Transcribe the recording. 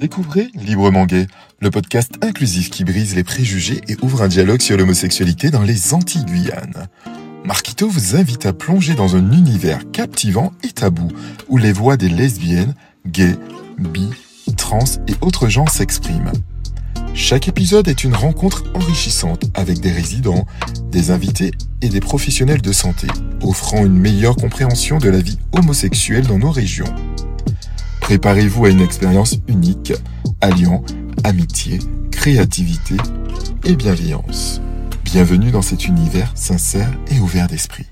Découvrez Librement Gay, le podcast inclusif qui brise les préjugés et ouvre un dialogue sur l'homosexualité dans les Antilles-Guyane. Marquito vous invite à plonger dans un univers captivant et tabou où les voix des lesbiennes, gays, bi, trans et autres gens s'expriment. Chaque épisode est une rencontre enrichissante avec des résidents, des invités et des professionnels de santé, offrant une meilleure compréhension de la vie homosexuelle dans nos régions. Préparez-vous à une expérience unique, alliant amitié, créativité et bienveillance. Bienvenue dans cet univers sincère et ouvert d'esprit.